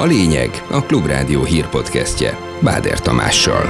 A lényeg a Klubrádió hírpodcastje Báder Tamással.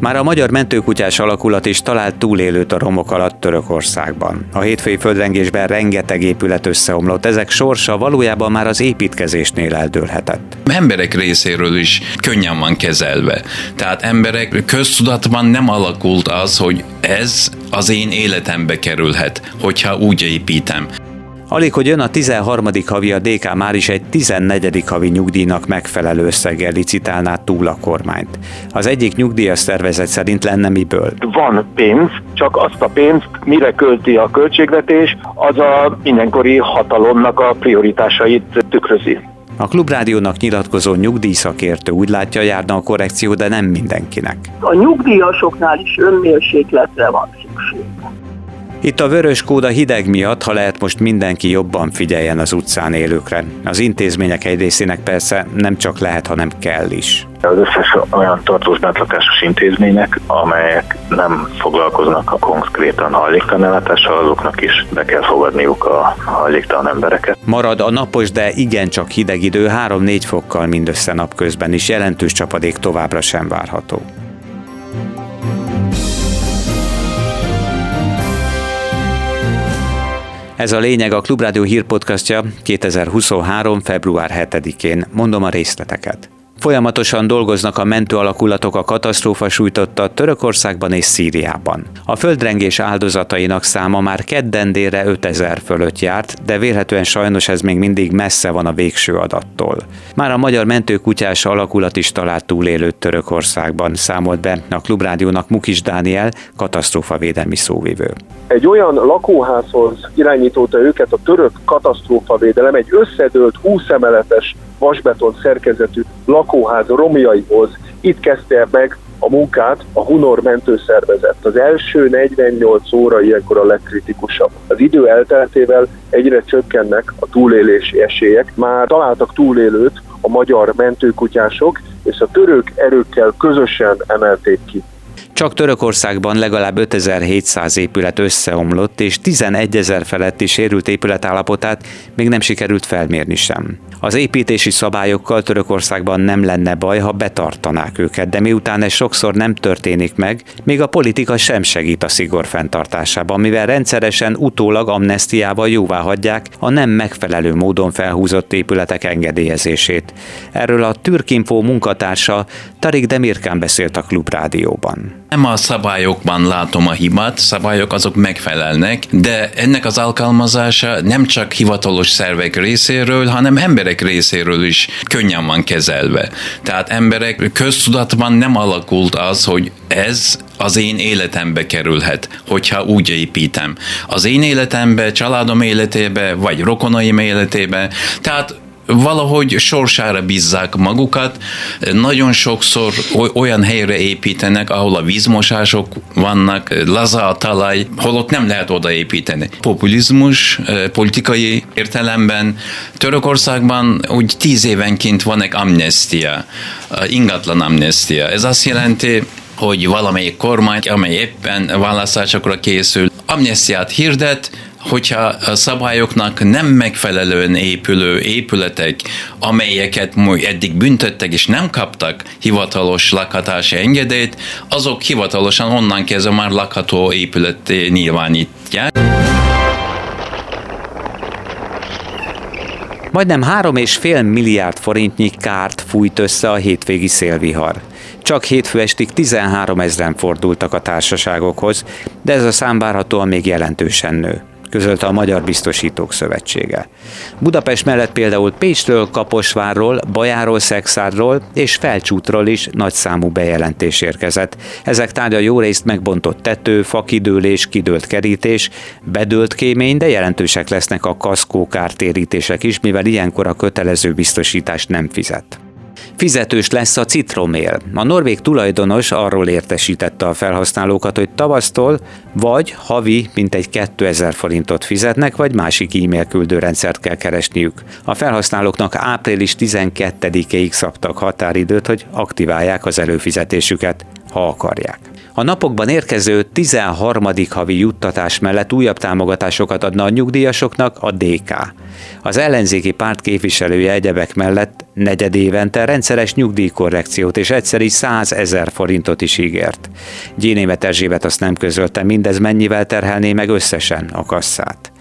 Már a magyar mentőkutyás alakulat is talált túlélőt a romok alatt Törökországban. A hétfői földrengésben rengeteg épület összeomlott, ezek sorsa valójában már az építkezésnél eldőlhetett. Emberek részéről is könnyen van kezelve. Tehát emberek köztudatban nem alakult az, hogy ez az én életembe kerülhet, hogyha úgy építem. Alig, hogy jön a 13. havi, a DK már is egy 14. havi nyugdíjnak megfelelő összeggel licitálná túl a kormányt. Az egyik nyugdíjas szervezet szerint lenne miből. Van pénz, csak azt a pénzt mire költi a költségvetés, az a mindenkori hatalomnak a prioritásait tükrözi. A Klubrádiónak nyilatkozó nyugdíjszakértő úgy látja, járna a korrekció, de nem mindenkinek. A nyugdíjasoknál is önmérsékletre van szükség. Itt a vörös kóda hideg miatt, ha lehet most mindenki jobban figyeljen az utcán élőkre. Az intézmények egy részének persze nem csak lehet, hanem kell is. Az összes olyan tartós bentlakásos intézmények, amelyek nem foglalkoznak a konkrétan hajléktalanellátással, azoknak is be kell fogadniuk a hajléktalan embereket. Marad a napos, de igencsak hideg idő 3-4 fokkal mindössze napközben is jelentős csapadék továbbra sem várható. Ez a lényeg a Klubrádió hírpodcastja 2023. február 7-én. Mondom a részleteket. Folyamatosan dolgoznak a mentő alakulatok a katasztrófa sújtotta Törökországban és Szíriában. A földrengés áldozatainak száma már kedden délre 5000 fölött járt, de vélhetően sajnos ez még mindig messze van a végső adattól. Már a magyar mentőkutyás alakulat is talált túlélőt Törökországban, számolt be a Klubrádiónak Mukis Dániel, katasztrófavédelmi szóvivő. Egy olyan lakóházhoz irányította őket a török katasztrófavédelem, egy összedőlt 20 emeletes vasbeton szerkezetű lakóház romjaihoz. Itt kezdte meg a munkát a Hunor mentőszervezet. Az első 48 óra ilyenkor a legkritikusabb. Az idő elteltével egyre csökkennek a túlélési esélyek. Már találtak túlélőt a magyar mentőkutyások, és a török erőkkel közösen emelték ki csak Törökországban legalább 5700 épület összeomlott, és 11 ezer feletti sérült épület állapotát még nem sikerült felmérni sem. Az építési szabályokkal Törökországban nem lenne baj, ha betartanák őket, de miután ez sokszor nem történik meg, még a politika sem segít a szigor fenntartásában, mivel rendszeresen utólag amnestiával jóvá hagyják a nem megfelelő módon felhúzott épületek engedélyezését. Erről a Türkinfo munkatársa Tarik Demirkán beszélt a Klubrádióban. Nem a szabályokban látom a hibát, szabályok azok megfelelnek, de ennek az alkalmazása nem csak hivatalos szervek részéről, hanem emberek részéről is könnyen van kezelve. Tehát emberek köztudatban nem alakult az, hogy ez az én életembe kerülhet, hogyha úgy építem. Az én életembe, családom életébe, vagy rokonaim életébe. Tehát valahogy sorsára bízzák magukat. Nagyon sokszor olyan helyre építenek, ahol a vízmosások vannak, laza a talaj, holott nem lehet odaépíteni. Populizmus eh, politikai értelemben Törökországban úgy tíz évenként van egy amnestia, ingatlan amnestia. Ez azt jelenti, hogy valamelyik kormány, amely éppen választásokra készül, amnestiát hirdet, hogyha a szabályoknak nem megfelelően épülő épületek, amelyeket eddig büntettek és nem kaptak hivatalos lakhatási engedélyt, azok hivatalosan onnan kezdve már lakható épületé nyilvánítják. Majdnem 3,5 milliárd forintnyi kárt fújt össze a hétvégi szélvihar. Csak hétfő estig 13 ezeren fordultak a társaságokhoz, de ez a szám várhatóan még jelentősen nő közölte a Magyar Biztosítók Szövetsége. Budapest mellett például Pécstől, Kaposvárról, Bajáról, Szexádról és Felcsútról is nagy számú bejelentés érkezett. Ezek tárgya jó részt megbontott tető, fakidőlés, kidőlt kerítés, bedőlt kémény, de jelentősek lesznek a kártérítések is, mivel ilyenkor a kötelező biztosítást nem fizet. Fizetős lesz a citromél. A norvég tulajdonos arról értesítette a felhasználókat, hogy tavasztól vagy havi mintegy 2000 forintot fizetnek, vagy másik e-mail küldőrendszert kell keresniük. A felhasználóknak április 12-ig szabtak határidőt, hogy aktiválják az előfizetésüket, ha akarják. A napokban érkező 13. havi juttatás mellett újabb támogatásokat adna a nyugdíjasoknak a DK. Az ellenzéki párt képviselője egyebek mellett negyed évente rendszeres nyugdíjkorrekciót és egyszeri 100 ezer forintot is ígért. Gyénémet Erzsébet azt nem közölte, mindez mennyivel terhelné meg összesen a kasszát.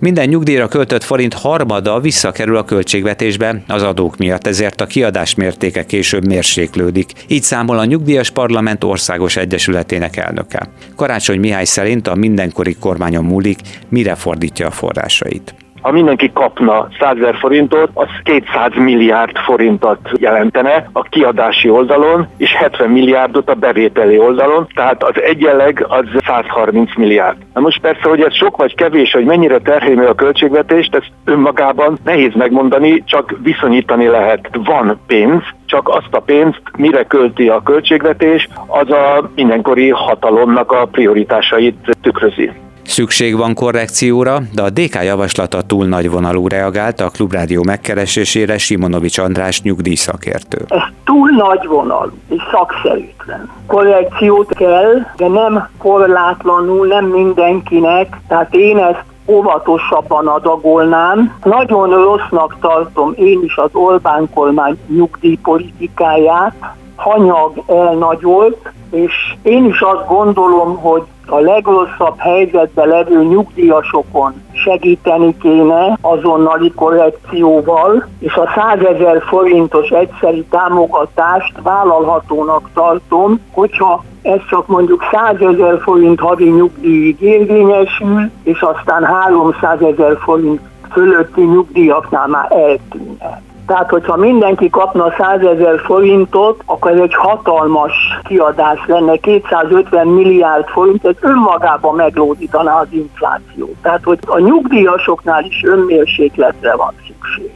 Minden nyugdíjra költött forint harmada visszakerül a költségvetésbe az adók miatt, ezért a kiadás mértéke később mérséklődik. Így számol a Nyugdíjas Parlament Országos Egyesületének elnöke. Karácsony Mihály szerint a mindenkori kormányon múlik, mire fordítja a forrásait ha mindenki kapna 100 ezer forintot, az 200 milliárd forintot jelentene a kiadási oldalon, és 70 milliárdot a bevételi oldalon, tehát az egyenleg az 130 milliárd. Na most persze, hogy ez sok vagy kevés, hogy mennyire terhelő a költségvetést, ezt önmagában nehéz megmondani, csak viszonyítani lehet. Van pénz, csak azt a pénzt mire költi a költségvetés, az a mindenkori hatalomnak a prioritásait tükrözi. Szükség van korrekcióra, de a DK javaslata túl nagy vonalú reagált a Klubrádió megkeresésére Simonovics András nyugdíjszakértő. Ez túl nagy vonal és szakszerűtlen. Korrekciót kell, de nem korlátlanul, nem mindenkinek, tehát én ezt óvatosabban adagolnám. Nagyon rossznak tartom én is az Orbán kormány nyugdíjpolitikáját, hanyag elnagyolt, és én is azt gondolom, hogy a legrosszabb helyzetben levő nyugdíjasokon segíteni kéne azonnali korrekcióval, és a 100 ezer forintos egyszeri támogatást vállalhatónak tartom, hogyha ez csak mondjuk 100 ezer forint havi nyugdíjig érvényesül, és aztán 300 ezer forint fölötti nyugdíjaknál már eltűnne. Tehát, hogyha mindenki kapna 100 ezer forintot, akkor ez egy hatalmas kiadás lenne, 250 milliárd forint, ez önmagában meglódítaná az inflációt. Tehát, hogy a nyugdíjasoknál is önmérsékletre van szükség.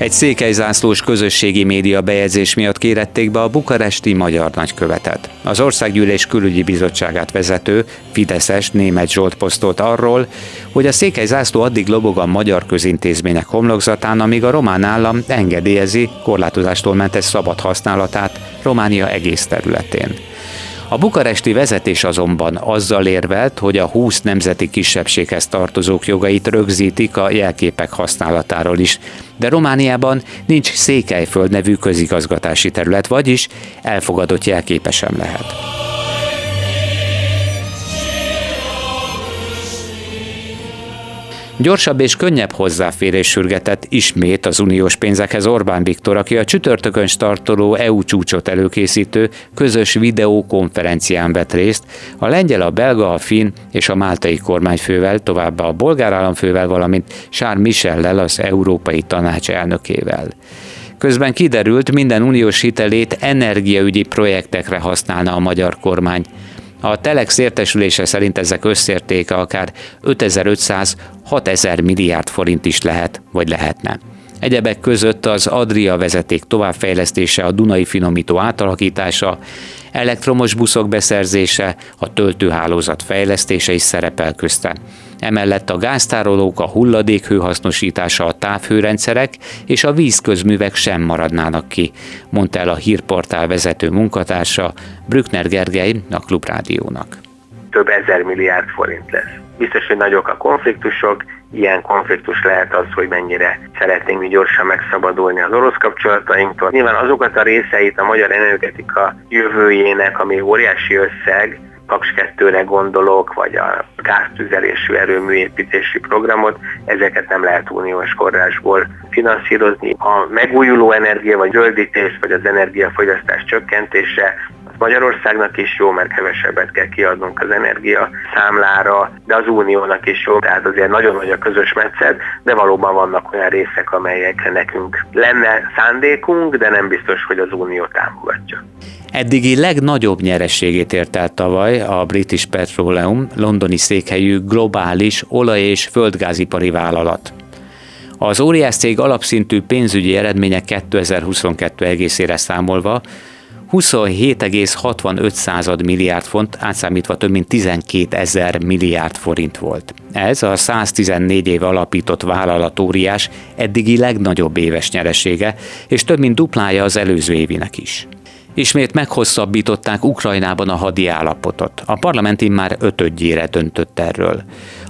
Egy székelyzászlós közösségi média bejegyzés miatt kérették be a bukaresti magyar nagykövetet. Az Országgyűlés külügyi bizottságát vezető, Fideszes német Zsolt posztolt arról, hogy a székelyzászló addig lobog a magyar közintézmények homlokzatán, amíg a román állam engedélyezi korlátozástól mentes szabad használatát Románia egész területén. A bukaresti vezetés azonban azzal érvelt, hogy a 20 nemzeti kisebbséghez tartozók jogait rögzítik a jelképek használatáról is, de Romániában nincs Székelyföld nevű közigazgatási terület, vagyis elfogadott jelképe sem lehet. Gyorsabb és könnyebb hozzáférés sürgetett ismét az uniós pénzekhez Orbán Viktor, aki a csütörtökön startoló EU csúcsot előkészítő közös videókonferencián vett részt a lengyel, a belga, a finn és a máltai kormányfővel, továbbá a bolgár államfővel, valamint Charles Michellel, az Európai Tanács elnökével. Közben kiderült, minden uniós hitelét energiaügyi projektekre használna a magyar kormány. A Telex értesülése szerint ezek összértéke akár 5500-6000 milliárd forint is lehet, vagy lehetne. Egyebek között az Adria vezeték továbbfejlesztése, a Dunai finomító átalakítása, elektromos buszok beszerzése, a töltőhálózat fejlesztése is szerepel közte. Emellett a gáztárolók, a hulladék hőhasznosítása, a távhőrendszerek és a vízközművek sem maradnának ki, mondta el a hírportál vezető munkatársa Brückner Gergely a Klubrádiónak. Több ezer milliárd forint lesz. Biztos, hogy nagyok a konfliktusok, ilyen konfliktus lehet az, hogy mennyire szeretnénk mi gyorsan megszabadulni az orosz kapcsolatainktól. Nyilván azokat a részeit a magyar energetika jövőjének, ami óriási összeg, Paks 2-re gondolok, vagy a gáztüzelésű erőműépítési programot, ezeket nem lehet uniós forrásból finanszírozni. A megújuló energia, vagy zöldítés, vagy az energiafogyasztás csökkentése Magyarországnak is jó, mert kevesebbet kell kiadnunk az energia számlára, de az uniónak is jó, tehát azért nagyon nagy a közös metszet, de valóban vannak olyan részek, amelyekre nekünk lenne szándékunk, de nem biztos, hogy az unió támogatja. Eddigi legnagyobb nyerességét ért el tavaly a British Petroleum londoni székhelyű globális olaj- és földgázipari vállalat. Az óriás cég alapszintű pénzügyi eredmények 2022 egészére számolva 27,65 milliárd font, átszámítva több mint 12 ezer milliárd forint volt. Ez a 114 éve alapított vállalatóriás eddigi legnagyobb éves nyeresége, és több mint duplája az előző évinek is. Ismét meghosszabbították Ukrajnában a hadi állapotot. A parlament már ötödjére döntött erről.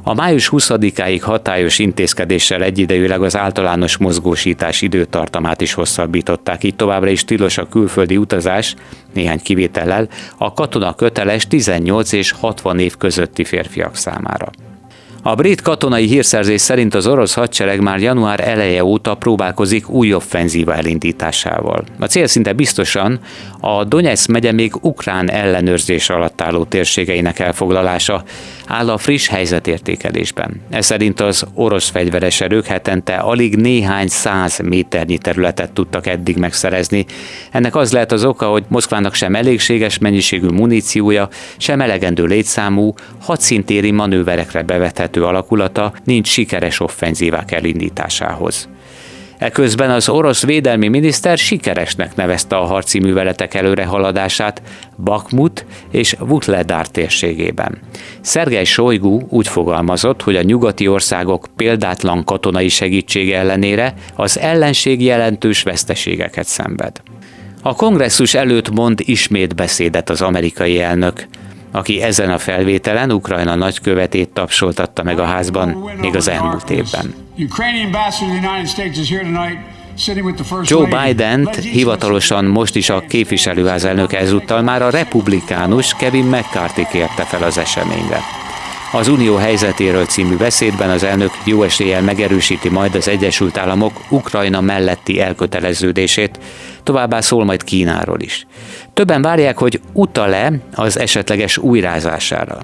A május 20-áig hatályos intézkedéssel egyidejűleg az általános mozgósítás időtartamát is hosszabbították, így továbbra is tilos a külföldi utazás, néhány kivétellel, a katona köteles 18 és 60 év közötti férfiak számára. A brit katonai hírszerzés szerint az orosz hadsereg már január eleje óta próbálkozik új offenzíva elindításával. A cél szinte biztosan a Donetsz megye még ukrán ellenőrzés alatt álló térségeinek elfoglalása áll a friss helyzetértékelésben. Ez szerint az orosz fegyveres erők hetente alig néhány száz méternyi területet tudtak eddig megszerezni. Ennek az lehet az oka, hogy Moszkvának sem elégséges mennyiségű muníciója, sem elegendő létszámú, hadszintéri manőverekre bevetett vezető alakulata nincs sikeres offenzívák elindításához. Eközben az orosz védelmi miniszter sikeresnek nevezte a harci műveletek előrehaladását Bakmut és Vutledár térségében. Szergej Sojgu úgy fogalmazott, hogy a nyugati országok példátlan katonai segítsége ellenére az ellenség jelentős veszteségeket szenved. A kongresszus előtt mond ismét beszédet az amerikai elnök aki ezen a felvételen Ukrajna nagykövetét tapsoltatta meg a házban még az elmúlt évben. Joe biden hivatalosan most is a képviselőház elnöke ezúttal már a republikánus Kevin McCarthy kérte fel az eseményre. Az Unió helyzetéről című beszédben az elnök jó eséllyel megerősíti majd az Egyesült Államok Ukrajna melletti elköteleződését, továbbá szól majd Kínáról is. Többen várják, hogy utal-e az esetleges újrázására.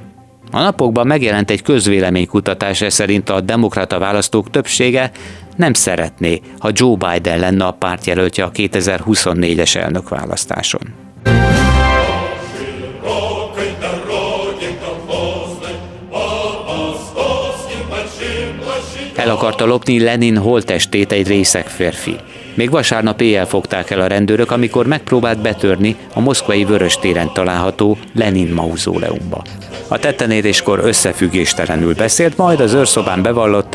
A napokban megjelent egy közvéleménykutatás, szerint a demokrata választók többsége nem szeretné, ha Joe Biden lenne a pártjelöltje a 2024-es elnökválasztáson. El akarta lopni Lenin holtestét egy részek férfi. Még vasárnap éjjel fogták el a rendőrök, amikor megpróbált betörni a moszkvai Vörös téren található Lenin mauzóleumba. A tettenéréskor összefüggéstelenül beszélt, majd az őrszobán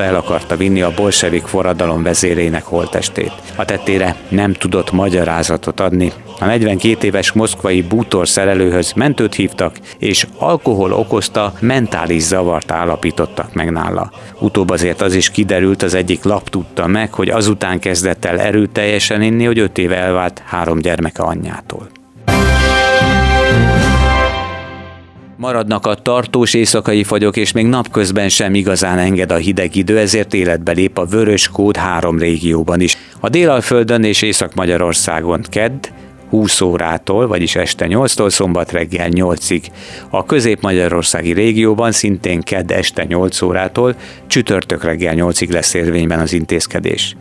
bevallotta, el akarta vinni a bolsevik forradalom vezérének holtestét. A tettére nem tudott magyarázatot adni. A 42 éves moszkvai bútor szerelőhöz mentőt hívtak, és alkohol okozta mentális zavart állapítottak meg nála. Utóbb azért az is kiderült, az egyik lap tudta meg, hogy azután kezdett el erőteljesen inni, hogy öt éve elvált három gyermeke anyjától. Maradnak a tartós éjszakai fagyok, és még napközben sem igazán enged a hideg idő, ezért életbe lép a vörös kód három régióban is. A Délalföldön és Észak-Magyarországon kedd, 20 órától, vagyis este 8-tól szombat reggel 8-ig. A közép-magyarországi régióban szintén kedd este 8 órától, csütörtök reggel 8-ig lesz érvényben az intézkedés.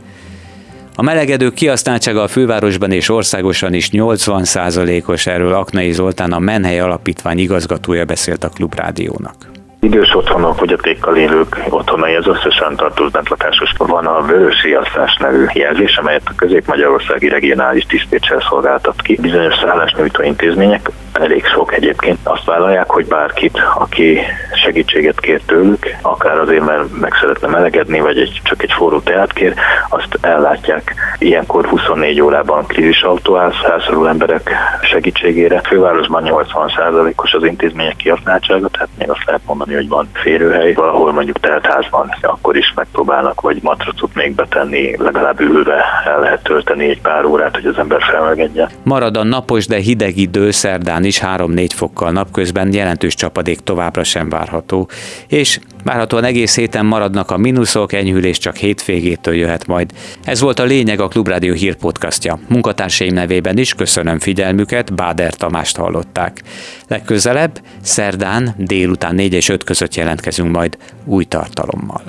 A melegedők kihasználtsága a fővárosban és országosan is 80%-os, erről Aknai Zoltán a Menhely Alapítvány igazgatója beszélt a Klubrádiónak. Idős otthonok, fogyatékkal élők otthonai, az összesen tartós bentlakásos van a vörös riasztás nevű jelzés, amelyet a Közép-Magyarországi Regionális Tisztvicsel szolgáltat ki. Bizonyos szállásnyújtó intézmények, elég sok egyébként, azt vállalják, hogy bárkit, aki segítséget kér tőlük, akár azért, mert meg szeretne melegedni, vagy egy, csak egy forró teát kér, azt ellátják. Ilyenkor 24 órában krízisautó áll felszorul emberek segítségére. Fővárosban 80%-os az intézmények kihasználtsága, tehát még azt lehet mondani, hogy van férőhely, valahol mondjuk teltházban, akkor is megpróbálnak, vagy matracot még betenni, legalább ülve el lehet tölteni egy pár órát, hogy az ember felmelegedjen. Marad a napos, de hideg idő szerdán is 3-4 fokkal napközben jelentős csapadék továbbra sem várható, és várhatóan egész héten maradnak a mínuszok, enyhülés csak hétvégétől jöhet majd. Ez volt a lényeg a Klubrádió hírpodcastja. Munkatársaim nevében is köszönöm figyelmüket, Báder Tamást hallották. Legközelebb, szerdán délután 4 és 5 között jelentkezünk majd új tartalommal.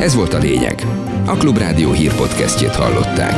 Ez volt a lényeg. A Klubrádió hírpodcastjét hallották.